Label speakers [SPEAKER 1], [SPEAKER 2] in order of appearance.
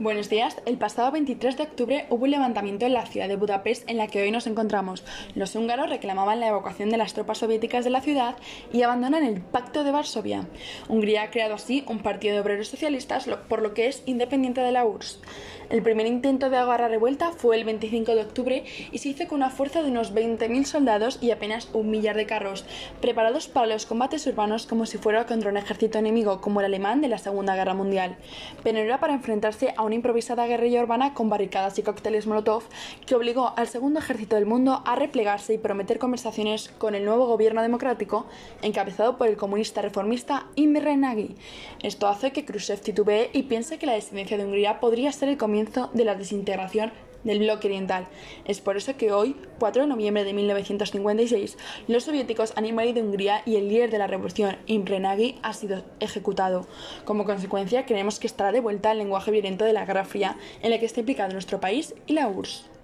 [SPEAKER 1] Buenos días. El pasado 23 de octubre hubo un levantamiento en la ciudad de Budapest en la que hoy nos encontramos. Los húngaros reclamaban la evacuación de las tropas soviéticas de la ciudad y abandonan el Pacto de Varsovia. Hungría ha creado así un partido de obreros socialistas, por lo que es independiente de la URSS. El primer intento de agarrar revuelta fue el 25 de octubre y se hizo con una fuerza de unos 20.000 soldados y apenas un millar de carros, preparados para los combates urbanos como si fuera contra un ejército enemigo como el alemán de la Segunda Guerra Mundial. Pero era para enfrentarse a una improvisada guerrilla urbana con barricadas y cócteles Molotov que obligó al segundo ejército del mundo a replegarse y prometer conversaciones con el nuevo gobierno democrático encabezado por el comunista reformista Imre Nagy. Esto hace que Khrushchev titubee y piense que la descendencia de Hungría podría ser el comienzo de la desintegración del bloque oriental. Es por eso que hoy, 4 de noviembre de 1956, los soviéticos han invadido Hungría y el líder de la revolución, Imre Nagy, ha sido ejecutado. Como consecuencia, creemos que estará de vuelta el lenguaje violento de la Guerra Fría, en la que está implicado nuestro país y la URSS.